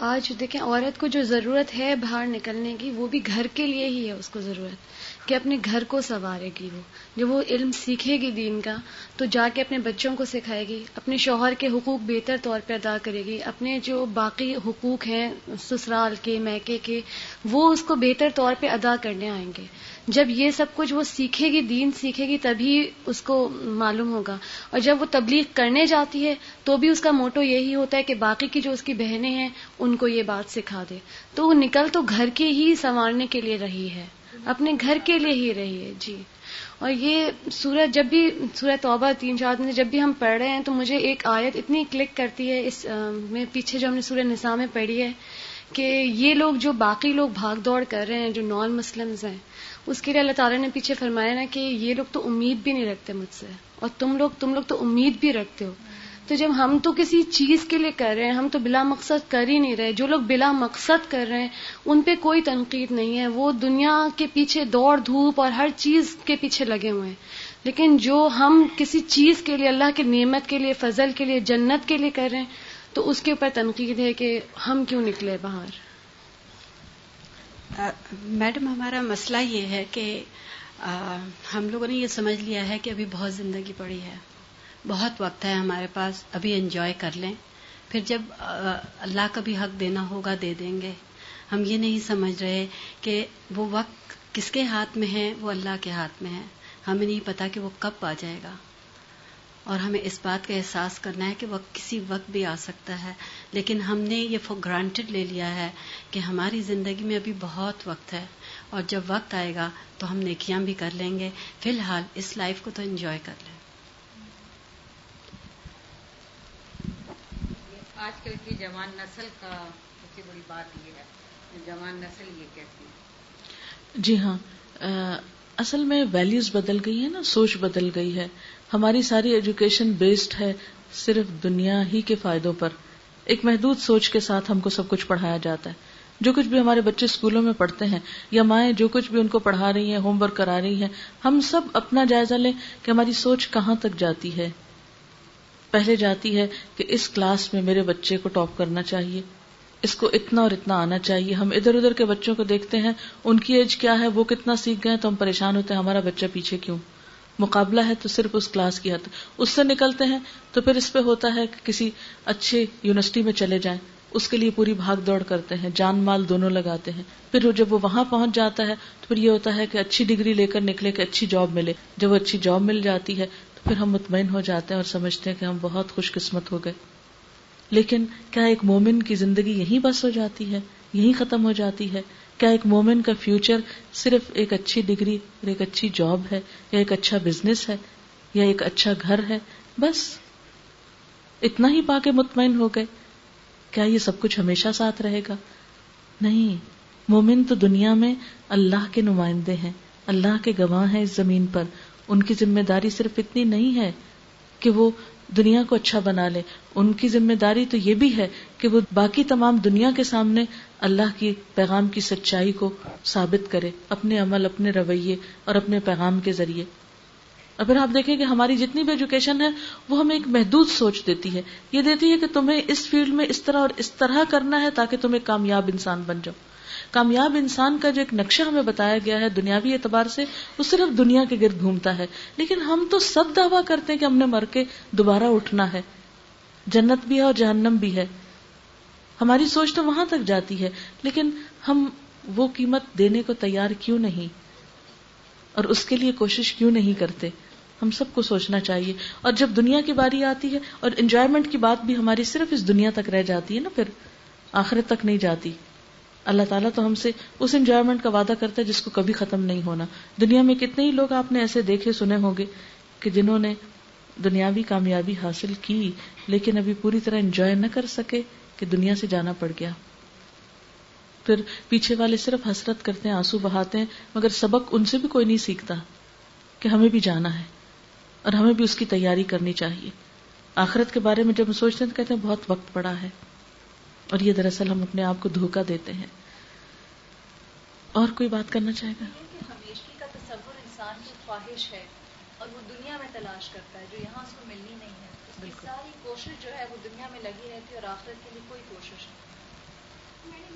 آج دیکھیں، عورت کو جو ضرورت ہے باہر نکلنے کی، وہ بھی گھر کے لیے ہی ہے اس کو ضرورت۔ کہ اپنے گھر کو سنوارے گی وہ۔ جب وہ علم سیکھے گی دین کا، تو جا کے اپنے بچوں کو سکھائے گی، اپنے شوہر کے حقوق بہتر طور پہ ادا کرے گی، اپنے جو باقی حقوق ہیں، سسرال کے میکے کے، وہ اس کو بہتر طور پہ ادا کرنے آئیں گے۔ جب یہ سب کچھ وہ سیکھے گی، دین سیکھے گی، تبھی اس کو معلوم ہوگا۔ اور جب وہ تبلیغ کرنے جاتی ہے، تو بھی اس کا موٹو یہی ہوتا ہے کہ باقی کی جو اس کی بہنیں ہیں، ان کو یہ بات سکھا دے۔ تو وہ نکل تو گھر کے ہی سنوارنے کے لیے رہی ہے۔ اپنے گھر کے لیے ہی رہی ہے جی۔ اور یہ سورج جب بھی سورج توبہ، تین چار دن جب بھی ہم پڑھ رہے ہیں تو مجھے ایک آیت اتنی کلک کرتی ہے اس میں پیچھے جو ہم نے سورہ نساء میں پڑھی ہے کہ یہ لوگ جو باقی لوگ بھاگ دوڑ کر رہے ہیں، جو نان مسلمز ہیں، اس کے لیے اللہ تعالیٰ نے پیچھے فرمایا نا کہ یہ لوگ تو امید بھی نہیں رکھتے مجھ سے، اور تم لوگ تم لوگ تو امید بھی رکھتے ہو۔ تو جب ہم تو کسی چیز کے لیے کر رہے ہیں، ہم تو بلا مقصد کر ہی نہیں رہے۔ جو لوگ بلا مقصد کر رہے ہیں، ان پہ کوئی تنقید نہیں ہے۔ وہ دنیا کے پیچھے دوڑ دھوپ اور ہر چیز کے پیچھے لگے ہوئے ہیں۔ لیکن جو ہم کسی چیز کے لیے، اللہ کی نعمت کے لیے، فضل کے لیے، جنت کے لیے کر رہے ہیں، تو اس کے اوپر تنقید ہے کہ ہم کیوں نکلے باہر؟ میڈم، ہمارا مسئلہ یہ ہے کہ ہم لوگوں نے یہ سمجھ لیا ہے کہ ابھی بہت زندگی پڑی ہے۔ بہت وقت ہے ہمارے پاس، ابھی انجوائے کر لیں۔ پھر جب اللہ کا بھی حق دینا ہوگا، دے دیں گے۔ ہم یہ نہیں سمجھ رہے کہ وہ وقت کس کے ہاتھ میں ہے، وہ اللہ کے ہاتھ میں ہے۔ ہمیں نہیں پتا کہ وہ کب آ جائے گا۔ اور ہمیں اس بات کا احساس کرنا ہے کہ وہ کسی وقت بھی آ سکتا ہے۔ لیکن ہم نے یہ فور گرانٹیڈ لے لیا ہے کہ ہماری زندگی میں ابھی بہت وقت ہے۔ اور جب وقت آئے گا تو ہم نیکیاں بھی کر لیں گے۔ فی الحال اس لائف کو تو انجوائے کر لیں۔ آج کل کی جوان نسل کا سب سے بڑی بات یہ ہے جوان نسل یہ کہتی ہے۔ جی ہاں اصل میں ویلیوز بدل گئی ہے نا، سوچ بدل گئی ہے۔ ہماری ساری ایجوکیشن بیسڈ ہے، صرف دنیا ہی کے فائدوں پر۔ ایک محدود سوچ کے ساتھ ہم کو سب کچھ پڑھایا جاتا ہے۔ جو کچھ بھی ہمارے بچے اسکولوں میں پڑھتے ہیں، یا مائیں جو کچھ بھی ان کو پڑھا رہی ہیں ہوم ورک کرا رہی ہیں، ہم سب اپنا جائزہ لیں کہ ہماری سوچ کہاں تک جاتی ہے۔ پہلے جاتی ہے کہ اس کلاس میں میرے بچے کو ٹاپ کرنا چاہیے، اس کو اتنا اور اتنا آنا چاہیے۔ ہم ادھر ادھر کے بچوں کو دیکھتے ہیں، ان کی ایج کیا ہے؟ وہ کتنا سیکھ گئے تو ہم پریشان ہوتے ہیں، ہمارا بچہ پیچھے کیوں؟ مقابلہ ہے تو صرف اس کلاس کی حد۔ اس سے نکلتے ہیں تو پھر اس پہ ہوتا ہے کہ کسی اچھے یونیورسٹی میں چلے جائیں۔ اس کے لیے پوری بھاگ دوڑ کرتے ہیں، جان مال دونوں لگاتے ہیں۔ پھر جب وہ وہاں پہنچ جاتا ہے تو پھر یہ ہوتا ہے کہ اچھی ڈگری لے کر نکلے، کہ اچھی جاب ملے۔ جب وہ اچھی جاب مل جاتی ہے پھر ہم مطمئن ہو جاتے ہیں اور سمجھتے ہیں کہ ہم بہت خوش قسمت ہو گئے۔ لیکن کیا ایک مومن کی زندگی یہیں بس ہو جاتی ہے؟ یہیں ختم ہو جاتی ہے؟ کیا ایک مومن کا فیوچر صرف ایک اچھی ڈگری اور ایک اچھی جاب ہے، یا ایک اچھا بزنس ہے، یا ایک اچھا گھر ہے؟ بس۔ اتنا ہی پا کے مطمئن ہو گئے۔ کیا یہ سب کچھ ہمیشہ ساتھ رہے گا؟ نہیں۔ مومن تو دنیا میں اللہ کے نمائندے ہیں، اللہ کے گواہ ہیں اس زمین پر۔ ان کی ذمہ داری صرف اتنی نہیں ہے کہ وہ دنیا کو اچھا بنا لے۔ ان کی ذمہ داری تو یہ بھی ہے کہ وہ باقی تمام دنیا کے سامنے اللہ کی پیغام کی سچائی کو ثابت کرے، اپنے عمل، اپنے رویے اور اپنے پیغام کے ذریعے۔ اگر آپ دیکھیں کہ ہماری جتنی بھی ایجوکیشن ہے، وہ ہمیں ایک محدود سوچ دیتی ہے۔ یہ دیتی ہے کہ تمہیں اس فیلڈ میں اس طرح اور اس طرح کرنا ہے تاکہ تم ایک کامیاب انسان بن جاؤ۔ کامیاب انسان کا جو ایک نقشہ ہمیں بتایا گیا ہے دنیاوی اعتبار سے، وہ صرف دنیا کے گرد گھومتا ہے۔ لیکن ہم تو سب دعویٰ کرتے ہیں کہ ہم نے مر کے دوبارہ اٹھنا ہے۔ جنت بھی ہے اور جہنم بھی ہے۔ ہماری سوچ تو وہاں تک جاتی ہے، لیکن ہم وہ قیمت دینے کو تیار کیوں نہیں؟ اور اس کے لیے کوشش کیوں نہیں کرتے؟ ہم سب کو سوچنا چاہیے۔ اور جب دنیا کی باری آتی ہے اور انجوائمنٹ کی بات بھی ہماری صرف اس دنیا تک رہ جاتی ہے نا پھر، آخرت تک نہیں جاتی۔ اللہ تعالیٰ تو ہم سے اس انجوائمنٹ کا وعدہ کرتا ہے جس کو کبھی ختم نہیں ہونا۔ دنیا میں کتنے ہی لوگ آپ نے ایسے دیکھے سنے ہوں گے کہ جنہوں نے دنیاوی کامیابی حاصل کی لیکن ابھی پوری طرح انجوائے نہ کر سکے کہ دنیا سے جانا پڑ گیا۔ پھر پیچھے والے صرف حسرت کرتے ہیں، آنسو بہاتے ہیں، مگر سبق ان سے بھی کوئی نہیں سیکھتا کہ ہمیں بھی جانا ہے اور ہمیں بھی اس کی تیاری کرنی چاہیے۔ آخرت کے بارے میں جب ہم سوچتے ہیں تو کہتے ہیں بہت وقت پڑا ہے۔ اور یہ دراصل ہم اپنے آپ کو دھوکا دیتے ہیں۔ اور کوئی بات کرنا چاہے گا؟ ہمیشگی کا تصور انسان کی خواہش ہے اور وہ دنیا میں تلاش کرتا ہے جو یہاں اس کو ملنی نہیں ہے۔ بالکل۔ ساری کوشش جو ہے وہ دنیا میں لگی رہتی ہے اور آخرت کے لیے کوئی کوشش نہیں۔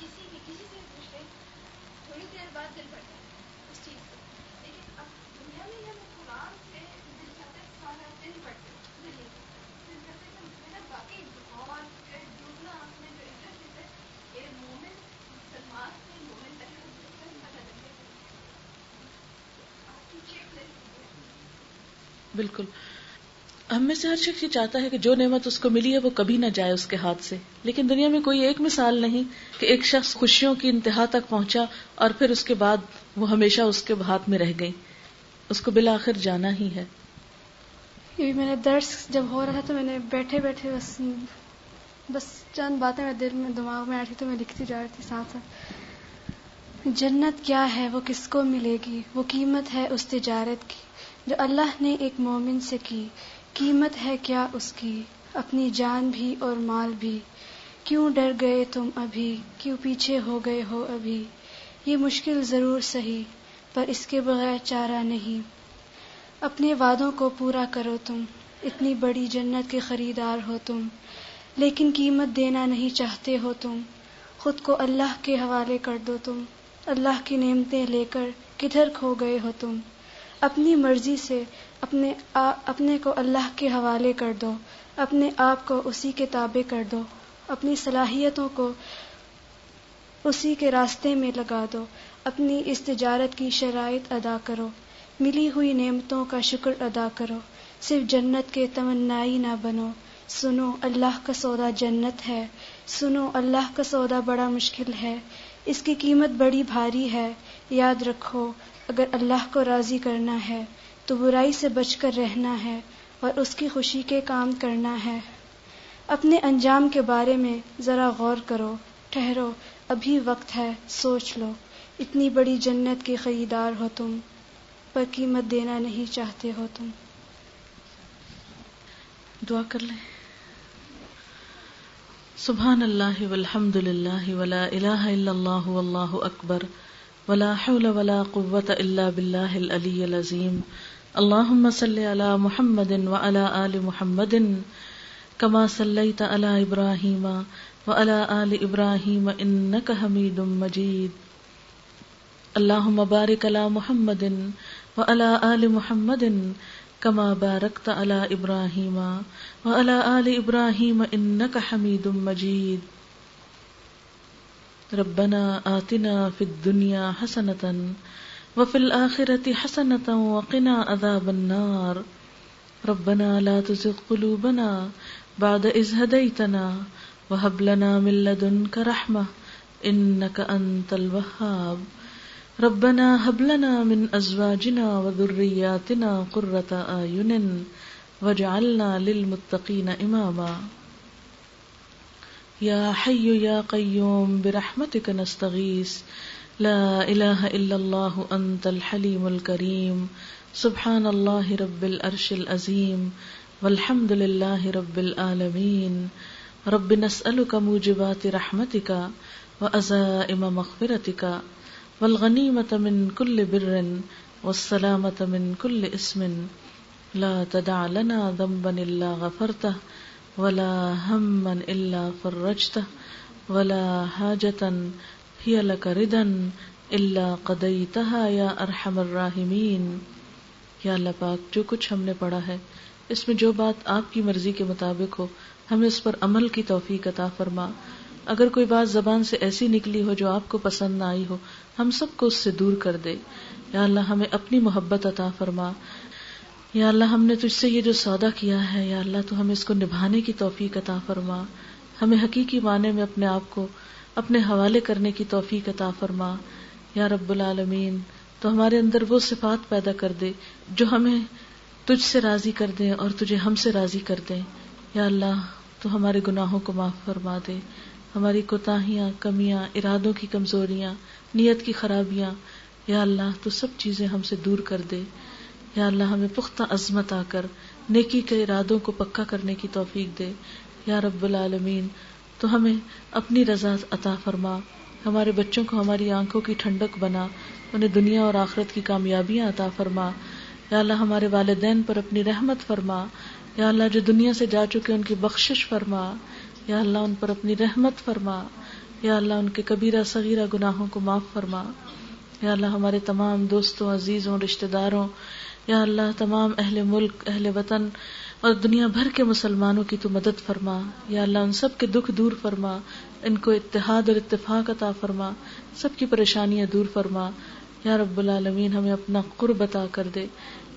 کسی بھی کسی سے پوچھ لیں تھوڑی دیر بعد دل پڑتا ہے اس چیز سے لیکن اب دنیا میں ہم قرآن سے دل چاہتے دل پڑتے بالکل۔ ہم میں سے ہر شخص یہ چاہتا ہے کہ جو نعمت اس کو ملی ہے وہ کبھی نہ جائے اس کے ہاتھ سے۔ لیکن دنیا میں کوئی ایک مثال نہیں کہ ایک شخص خوشیوں کی انتہا تک پہنچا اور پھر اس کے بعد وہ ہمیشہ اس کے ہاتھ میں رہ گئی۔ اس کو بالآخر جانا ہی ہے۔ یہ میں نے درس جب ہو رہا تھا تو میں نے بیٹھے بیٹھے بس بس چند باتیں میں دل میں دماغ میں آ رہی تو میں لکھتی جا رہی تھی ساتھ ساتھ۔ جنت کیا ہے؟ وہ کس کو ملے گی؟ وہ قیمت ہے اس تجارت کی۔ جو اللہ نے ایک مومن سے کی، قیمت ہے کیا اس کی؟ اپنی جان بھی اور مال بھی۔ کیوں ڈر گئے تم ابھی؟ کیوں پیچھے ہو گئے ہو ابھی؟ یہ مشکل ضرور سہی پر اس کے بغیر چارہ نہیں۔ اپنے وعدوں کو پورا کرو تم، اتنی بڑی جنت کے خریدار ہو تم۔ لیکن قیمت دینا نہیں چاہتے ہو تم۔ خود کو اللہ کے حوالے کر دو تم۔ اللہ کی نعمتیں لے کر کدھر کھو گئے ہو تم؟ اپنی مرضی سے اپنے اپنے کو اللہ کے حوالے کر دو، اپنے آپ کو اسی کے تابع کر دو، اپنی صلاحیتوں کو اسی کے راستے میں لگا دو، اپنی اس تجارت کی شرائط ادا کرو، ملی ہوئی نعمتوں کا شکر ادا کرو، صرف جنت کے تمنائی نہ بنو۔ سنو، اللہ کا سودا جنت ہے۔ سنو، اللہ کا سودا بڑا مشکل ہے۔ اس کی قیمت بڑی بھاری ہے۔ یاد رکھو اگر اللہ کو راضی کرنا ہے، تو برائی سے بچ کر رہنا ہے اور اس کی خوشی کے کام کرنا ہے۔ اپنے انجام کے بارے میں ذرا غور کرو، ٹھہرو، ابھی وقت ہے، سوچ لو۔ اتنی بڑی جنت کے خریدار ہو تم، پر قیمت دینا نہیں چاہتے ہو تم۔ دعا کر لیں۔ سبحان اللہ والحمد للہ ولا الہ الا اللہ واللہ اکبر۔ ولا حول ولا قوة الا باللہ العلی العظیم اللہم صلی علی محمد وعلى آل محمد كما صلیت علی ابراہیم وعلى آل ابراہیم انک حمید مجید اللہم بارک علی محمد وعلى آل محمد کما بارکت علی ابراہیم وعلی آل ابراہیم انک حمید مجید ربنا آتنا فی الدنیا حسنتا وفی الآخرة حسنتا وقنا عذاب النار. ربنا لا تزغ قلوبنا بعد إذ هديتنا وهب لنا من لدنك رحمة إنك أنت الوهاب ربنا هب لنا من ازواجنا وذرياتنا قرة اعين واجعلنا للمتقين اماما. يا حي يا قيوم، برحمتك نستغيث. لا اله الا الله انت الحليم الكريم. سبحان الله رب العرش العظيم. والحمد لله رب العالمين. رب نسألك موجبات رحمتك وأزائم مغفرتك. والغنیمة من كل بر، والسلامة من كل اسم. لا تدع لنا ذنبا إلا غفرته. ولا هما إلا فرجته ولا حاجة هي لك ردا إلا قضيتها يا أرحم الراحمين۔ یا اللہ پاک، جو کچھ ہم نے پڑھا ہے، اس میں جو بات آپ کی مرضی کے مطابق ہو، ہمیں اس پر عمل کی توفیق عطا فرما۔ اگر کوئی بات زبان سے ایسی نکلی ہو جو آپ کو پسند نہ آئی ہو، ہم سب کو اس سے دور کر دے۔ یا اللہ، ہمیں اپنی محبت عطا فرما۔ یا اللہ ہم نے تجھ سے یہ جو سودا کیا ہے، یا اللہ تو ہمیں اس کو نبھانے کی توفیق عطا فرما۔ ہمیں حقیقی معنی میں اپنے آپ کو اپنے حوالے کرنے کی توفیق عطا فرما۔ یا رب العالمین، تو ہمارے اندر وہ صفات پیدا کر دے جو ہمیں تجھ سے راضی کر دیں اور تجھے ہم سے راضی کر دیں۔ یا اللہ، تو ہمارے گناہوں کو معاف فرما دے۔ ہماری کوتاہیاں، کمیاں، ارادوں کی کمزوریاں، نیت کی خرابیاں، یا اللہ، تو سب چیزیں ہم سے دور کر دے۔ یا اللہ ہمیں پختہ عظمت آ کر، نیکی کے ارادوں کو پکا کرنے کی توفیق دے۔ یا رب العالمین، تو ہمیں اپنی رضا عطا فرما۔ ہمارے بچوں کو ہماری آنکھوں کی ٹھنڈک بنا۔ انہیں دنیا اور آخرت کی کامیابیاں عطا فرما۔ یا اللہ ہمارے والدین پر اپنی رحمت فرما۔ یا اللہ جو دنیا سے جا چکے ان کی بخشش فرما۔ یا اللہ ان پر اپنی رحمت فرما۔ یا اللہ ان کے کبیرہ صغیرہ گناہوں کو معاف فرما۔ یا اللہ ہمارے تمام دوستوں، عزیزوں، رشتہ داروں یا اللہ تمام اہل ملک، اہل وطن اور دنیا بھر کے مسلمانوں کی تو مدد فرما۔ یا اللہ ان سب کے دکھ دور فرما، ان کو اتحاد اور اتفاق عطا فرما۔ سب کی پریشانیاں دور فرما۔ یا رب العالمین، ہمیں اپنا قرب عطا کر دے۔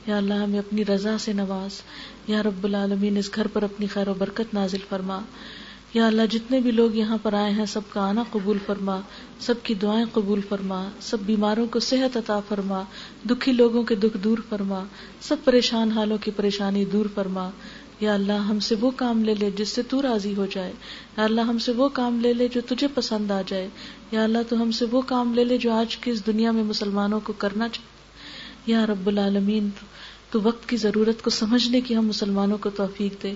یا اللہ، ہمیں اپنی رضا سے نواز۔ یا رب العالمین، اس گھر پر اپنی خیر و برکت نازل فرما۔ یا اللہ، جتنے بھی لوگ یہاں پر آئے ہیں، سب کا آنا قبول فرما، سب کی دعائیں قبول فرما، سب بیماروں کو صحت عطا فرما، دکھی لوگوں کے دکھ دور فرما، سب پریشان حالوں کی پریشانی دور فرما۔ یا اللہ، ہم سے وہ کام لے لے جس سے تو راضی ہو جائے۔ یا اللہ، ہم سے وہ کام لے لے جو تجھے پسند آ جائے۔ یا اللہ، تو ہم سے وہ کام لے لے جو آج کی اس دنیا میں مسلمانوں کو کرنا چاہے۔ یا رب العالمین، تو وقت کی ضرورت کو سمجھنے کی ہم مسلمانوں کو توفیق دے۔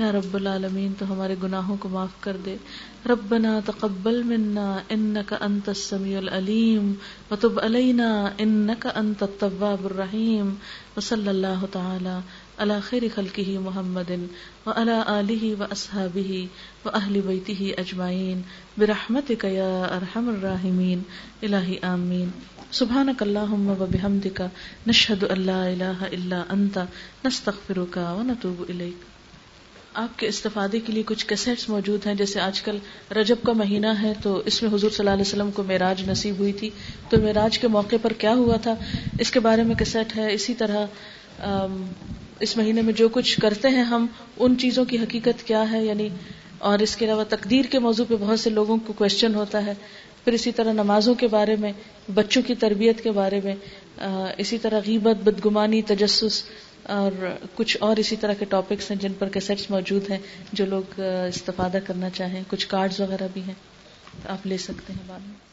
یا رب العالمین، تو ہمارے گناہوں کو معاف کر دے۔ ربنا تقبل منا انك انت السميع العليم وتب علينا انك انت التواب الرحيم وصلى الله تعالى على خير خلقه محمد وعلى آله وأصحابه وأهل بيته أجمعين برحمتك يا أرحم الراحمين إلهي آمين سبحانك اللهم وبحمدك نشهد أن لا إله إلا أنت نستغفرك ونتوب إليك آپ کے استفادے کے لیے کچھ کیسٹس موجود ہیں، جیسے آج کل رجب کا مہینہ ہے، تو اس میں حضور صلی اللہ علیہ وسلم کو معراج نصیب ہوئی تھی۔ تو معراج کے موقع پر کیا ہوا تھا؟ اس کے بارے میں کیسٹ ہے۔ اسی طرح اس مہینے میں جو کچھ کرتے ہیں ہم، ان چیزوں کی حقیقت کیا ہے؟ یعنی اور اس کے علاوہ تقدیر کے موضوع پہ بہت سے لوگوں کو کوشچن ہوتا ہے۔ پھر اسی طرح نمازوں کے بارے میں، بچوں کی تربیت کے بارے میں اسی طرح غیبت، بدگمانی، تجسس اور کچھ اور اسی طرح کے ٹاپکس ہیں جن پر کیسٹس موجود ہیں جو لوگ استفادہ کرنا چاہیں. کچھ کارڈز وغیرہ بھی ہیں. آپ لے سکتے ہیں بعد میں.